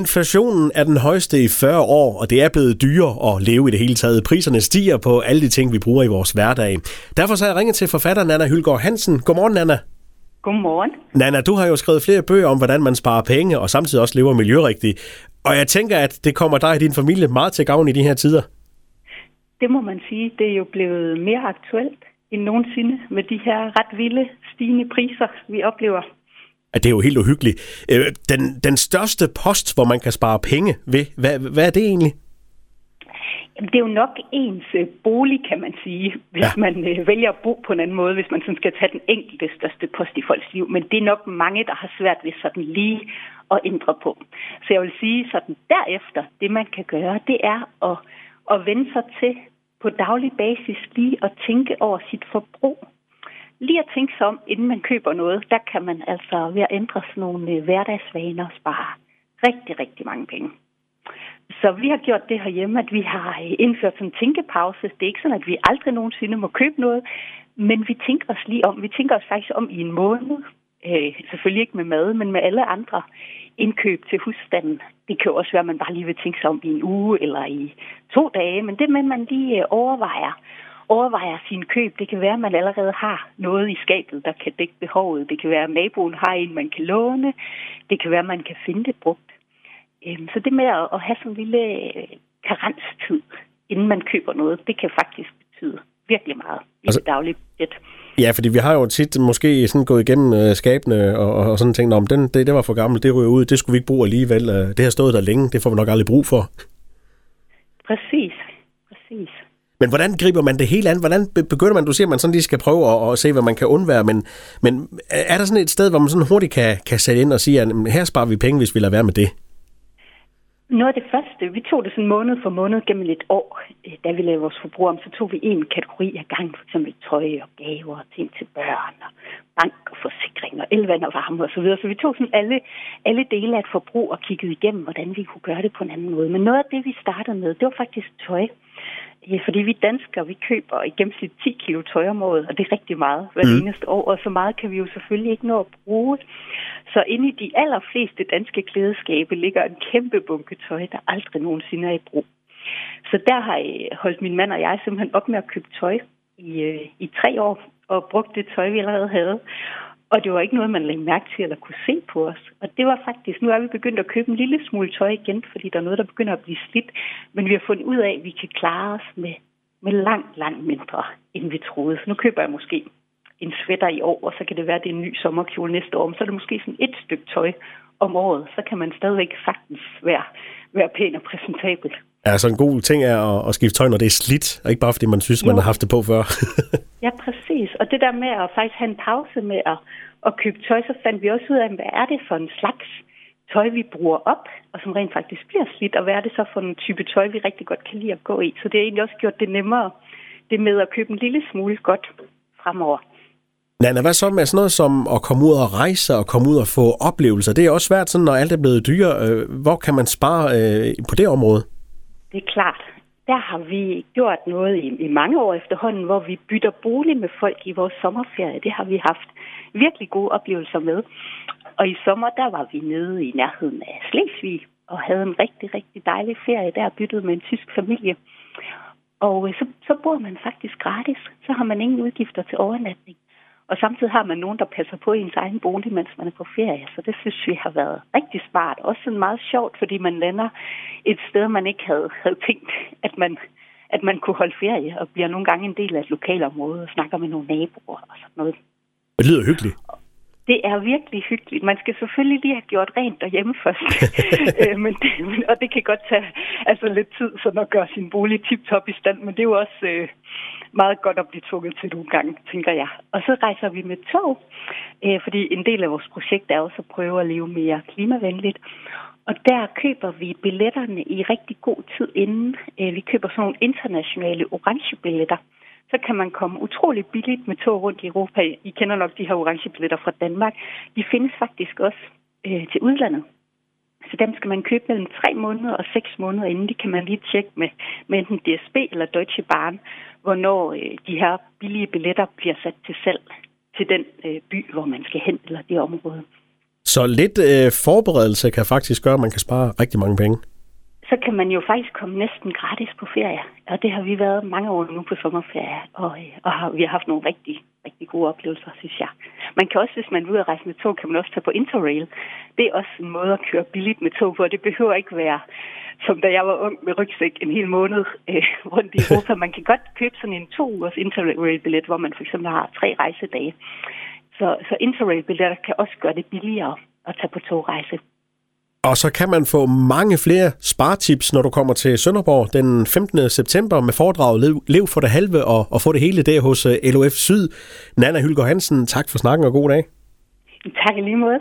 Inflationen er den højeste i 40 år, og det er blevet dyrere at leve i det hele taget. Priserne stiger på alle de ting, vi bruger i vores hverdag. Derfor så har jeg ringet til forfatter Nana Hylgaard Hansen. Godmorgen, Nana. Godmorgen. Nana, du har jo skrevet flere bøger om, hvordan man sparer penge og samtidig også lever miljørigtigt. Og jeg tænker, at det kommer dig og din familie meget til gavn i de her tider. Det må man sige. Det er jo blevet mere aktuelt end nogensinde med de her ret vilde stigende priser, vi oplever at det er jo helt uhyggeligt. Øh, den, den største post, hvor man kan spare penge ved, hvad, hvad er det egentlig? Jamen, det er jo nok ens øh, bolig, kan man sige, hvis ja. man øh, vælger at bo på en anden måde, hvis man sådan skal tage den enkelte største post i folks liv. Men det er nok mange, der har svært ved sådan lige at ændre på. Så jeg vil sige sådan derefter, det man kan gøre, det er at, at vende sig til på daglig basis lige at tænke over sit forbrug lige at tænke sig om, inden man køber noget, der kan man altså ved at ændre sådan nogle øh, hverdagsvaner spare rigtig, rigtig mange penge. Så vi har gjort det herhjemme, at vi har øh, indført sådan en tænkepause. Det er ikke sådan, at vi aldrig nogensinde må købe noget, men vi tænker os lige om. Vi tænker os faktisk om i en måned. Øh, selvfølgelig ikke med mad, men med alle andre indkøb til husstanden. Det kan jo også være, at man bare lige vil tænke sig om i en uge eller i to dage, men det med, at man lige øh, overvejer overvejer sin køb. Det kan være, at man allerede har noget i skabet, der kan dække behovet. Det kan være, at naboen har en, man kan låne. Det kan være, at man kan finde det brugt. Øhm, så det med at have sådan en lille øh, karenstid, inden man køber noget, det kan faktisk betyde virkelig meget i altså, det daglige budget. Ja, fordi vi har jo tit måske sådan gået igennem øh, skabene og, og sådan tænkt, om den, det, det var for gammelt, det ryger ud, det skulle vi ikke bruge alligevel. Øh, det har stået der længe, det får vi nok aldrig brug for. Præcis, præcis. Men hvordan griber man det hele an? Hvordan begynder man? Du siger, at man sådan lige skal prøve at, at se, hvad man kan undvære, men, men er der sådan et sted, hvor man sådan hurtigt kan, kan sætte ind og sige, at her sparer vi penge, hvis vi lader være med det? Noget af det første, vi tog det sådan måned for måned gennem et år, øh, da vi lavede vores forbrug om, så tog vi en kategori af gang, for eksempel tøj og gaver og ting til børn og bank og forsikring og elvand og varme osv. Så, videre. så vi tog sådan alle, alle dele af et forbrug og kiggede igennem, hvordan vi kunne gøre det på en anden måde. Men noget af det, vi startede med, det var faktisk tøj. Ja, fordi vi danskere, vi køber i gennemsnit 10 kilo tøj om året, og det er rigtig meget hver mm. eneste år, og så meget kan vi jo selvfølgelig ikke nå at bruge. Så inde i de allerfleste danske klædeskabe ligger en kæmpe bunke tøj, der aldrig nogensinde er i brug. Så der har jeg holdt min mand og jeg simpelthen op med at købe tøj i, øh, i tre år, og brugt det tøj, vi allerede havde. Og det var ikke noget, man lagde mærke til eller kunne se på os. Og det var faktisk, nu er vi begyndt at købe en lille smule tøj igen, fordi der er noget, der begynder at blive slidt. Men vi har fundet ud af, at vi kan klare os med, med langt, langt mindre, end vi troede. Så nu køber jeg måske en sweater i år, og så kan det være, at det er en ny sommerkjole næste år. Men så er det måske sådan et stykke tøj om året. Så kan man stadigvæk sagtens være, være pæn og præsentabel. Ja, så en god ting er at, at skifte tøj, når det er slidt, og ikke bare fordi man synes, jo. man har haft det på før. ja, præcis. Og det der med at faktisk have en pause med at, at købe tøj, så fandt vi også ud af, hvad er det for en slags tøj, vi bruger op, og som rent faktisk bliver slidt, og hvad er det så for en type tøj, vi rigtig godt kan lide at gå i. Så det har egentlig også gjort det nemmere, det med at købe en lille smule godt fremover. Nana, hvad så med sådan noget som at komme ud og rejse og komme ud og få oplevelser? Det er også svært, sådan, når alt er blevet dyre. Øh, hvor kan man spare øh, på det område? Det er klart. Der har vi gjort noget i, i mange år efterhånden, hvor vi bytter bolig med folk i vores sommerferie. Det har vi haft virkelig gode oplevelser med. Og i sommer, der var vi nede i nærheden af Slesvig og havde en rigtig, rigtig dejlig ferie der, byttet med en tysk familie. Og øh, så, så bor man faktisk gratis. Så har man ingen udgifter til overnatning. Og samtidig har man nogen, der passer på ens egen bolig, mens man er på ferie. Så det synes vi har været rigtig smart. Også sådan meget sjovt, fordi man lander et sted, man ikke havde, havde tænkt, at man, at man kunne holde ferie, og bliver nogle gange en del af et lokalområde og snakker med nogle naboer og sådan noget. Det lyder hyggeligt. Det er virkelig hyggeligt. Man skal selvfølgelig lige have gjort rent derhjemme først. Øh, men det, og det kan godt tage altså, lidt tid sådan at gøre sin bolig tip-top i stand, men det er jo også øh, meget godt at blive tvunget til nogle gange, tænker jeg. Og så rejser vi med tog, øh, fordi en del af vores projekt er også at prøve at leve mere klimavenligt. Og der køber vi billetterne i rigtig god tid inden. Øh, vi køber sådan nogle internationale orange billetter så kan man komme utrolig billigt med tog rundt i Europa. I kender nok de her orange billetter fra Danmark. De findes faktisk også øh, til udlandet. Så dem skal man købe mellem tre måneder og seks måneder inden. Det kan man lige tjekke med, med enten DSB eller Deutsche Bahn, hvornår øh, de her billige billetter bliver sat til salg til den øh, by, hvor man skal hen, eller det område. Så lidt øh, forberedelse kan faktisk gøre, at man kan spare rigtig mange penge. Så kan man jo faktisk komme næsten gratis på ferie. Og det har vi været mange år nu på sommerferie, og, øh, og har, vi har haft nogle rigtig, rigtig gode oplevelser, synes jeg. Man kan også, hvis man vil ud at rejse med tog, kan man også tage på Interrail. Det er også en måde at køre billigt med tog, hvor det behøver ikke være, som da jeg var ung med rygsæk en hel måned øh, rundt i Europa. Man kan godt købe sådan en to ugers Interrail-billet, hvor man for eksempel har tre rejsedage. Så, så Interrail-billetter kan også gøre det billigere at tage på togrejse. Og så kan man få mange flere spartips, når du kommer til Sønderborg den 15. september med foredraget Lev for det halve og, og få det hele der hos øh, LOF Syd. Nana Hylgaard Hansen, tak for snakken og god dag. Tak i lige måde.